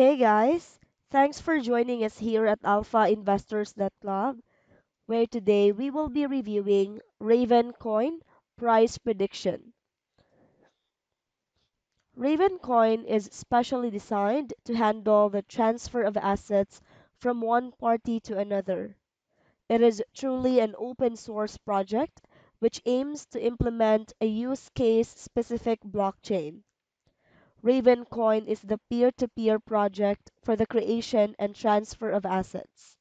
Hey guys, thanks for joining us here at Alpha Investors Club, where today we will be reviewing Raven Coin price prediction. Raven Coin is specially designed to handle the transfer of assets from one party to another. It is truly an open source project which aims to implement a use case specific blockchain. Ravencoin is the peer-to-peer project for the creation and transfer of assets.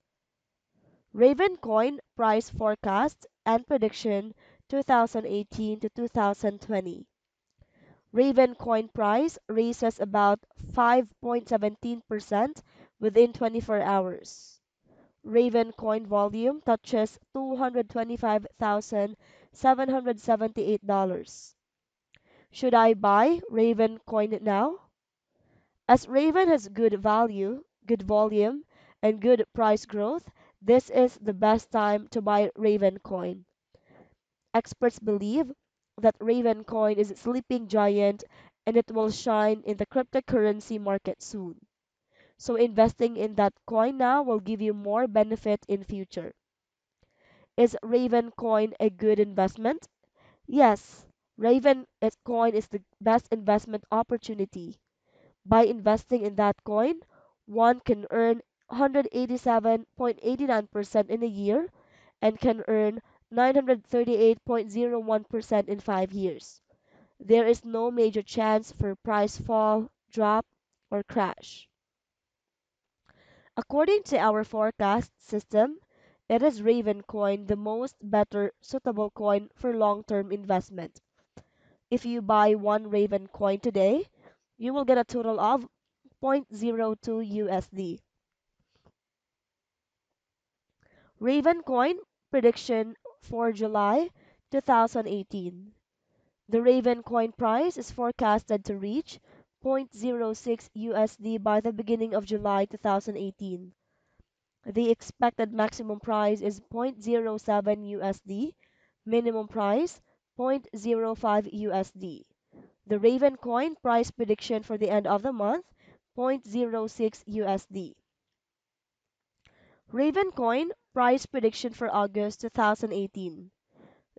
Ravencoin price forecast and prediction 2018 to 2020. Ravencoin price raises about 5.17% within 24 hours. Ravencoin volume touches $225,778. Should I buy Raven coin now? As Raven has good value, good volume, and good price growth, this is the best time to buy Raven coin. Experts believe that Raven coin is a sleeping giant and it will shine in the cryptocurrency market soon. So investing in that coin now will give you more benefit in future. Is Raven coin a good investment? Yes, Raven coin is the best investment opportunity. By investing in that coin, one can earn 187.89% in a year and can earn 938.01% in 5 years. There is no major chance for price fall, drop, or crash. According to our forecast system, it is Raven coin the most better suitable coin for long-term investment. If you buy one Raven coin today, you will get a total of 0.02 USD. Raven coin prediction for July 2018. The Raven coin price is forecasted to reach 0.06 USD by the beginning of July 2018. The expected maximum price is 0.07 USD, minimum price 0.05 USD. The Raven coin price prediction for the end of the month 0.06 USD. Raven coin price prediction for August 2018.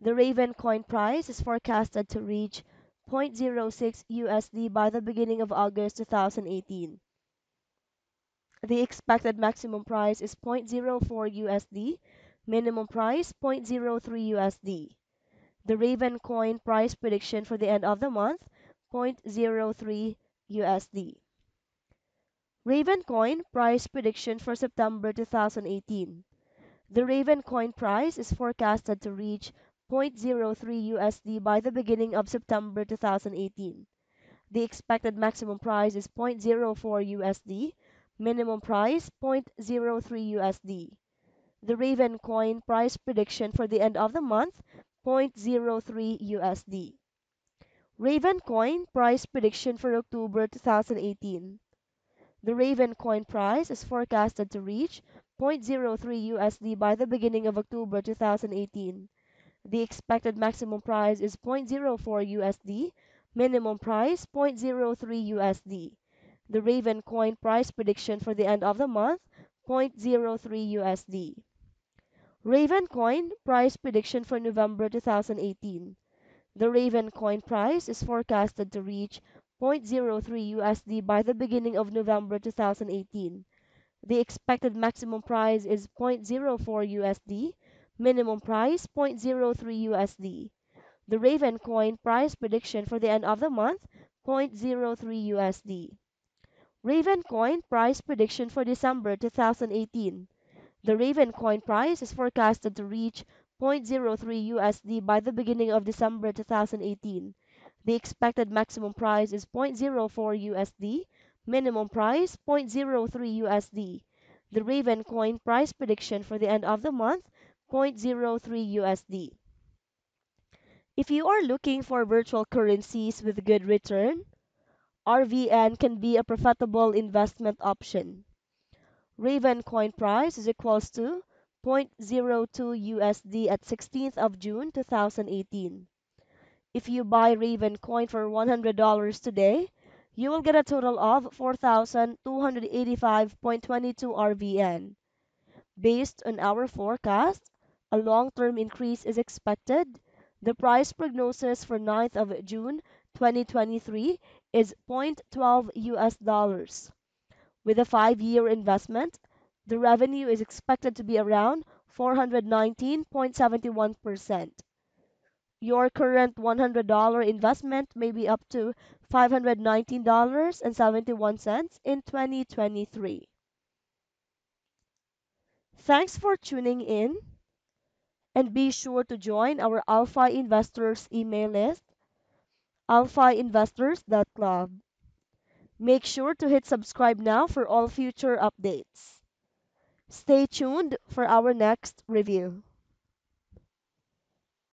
The Raven coin price is forecasted to reach 0.06 USD by the beginning of August 2018. The expected maximum price is 0.04 USD, minimum price 0.03 USD. The Raven coin price prediction for the end of the month 0.03 USD. Raven coin price prediction for September 2018. The Raven coin price is forecasted to reach 0.03 USD by the beginning of September 2018. The expected maximum price is 0.04 USD, minimum price 0.03 USD. The Raven coin price prediction for the end of the month 0.03 USD. Raven coin price prediction for October 2018. The Raven coin price is forecasted to reach 0.03 USD by the beginning of October 2018. The expected maximum price is 0.04 USD, minimum price 0.03 USD. The Raven coin price prediction for the end of the month 0.03 USD. Raven coin price prediction for November 2018. The Raven coin price is forecasted to reach 0.03 USD by the beginning of November 2018. The expected maximum price is 0.04 USD, minimum price 0.03 USD. The Raven coin price prediction for the end of the month 0.03 USD. Raven coin price prediction for December 2018. The Raven coin price is forecasted to reach 0.03 USD by the beginning of December 2018. The expected maximum price is 0.04 USD, minimum price 0.03 USD. The Raven coin price prediction for the end of the month 0.03 USD. If you are looking for virtual currencies with good return, RVN can be a profitable investment option. Raven coin price is equals to 0.02 USD at 16th of June 2018. If you buy Raven coin for $100 today, you will get a total of 4,285.22 RVN. Based on our forecast, a long-term increase is expected. The price prognosis for 9th of June 2023 is 0.12 US dollars. With a 5-year investment, the revenue is expected to be around 419.71%. Your current $100 investment may be up to $519.71 in 2023. Thanks for tuning in and be sure to join our Alpha Investors email list, alphainvestors.club. Make sure to hit subscribe now for all future updates. Stay tuned for our next review.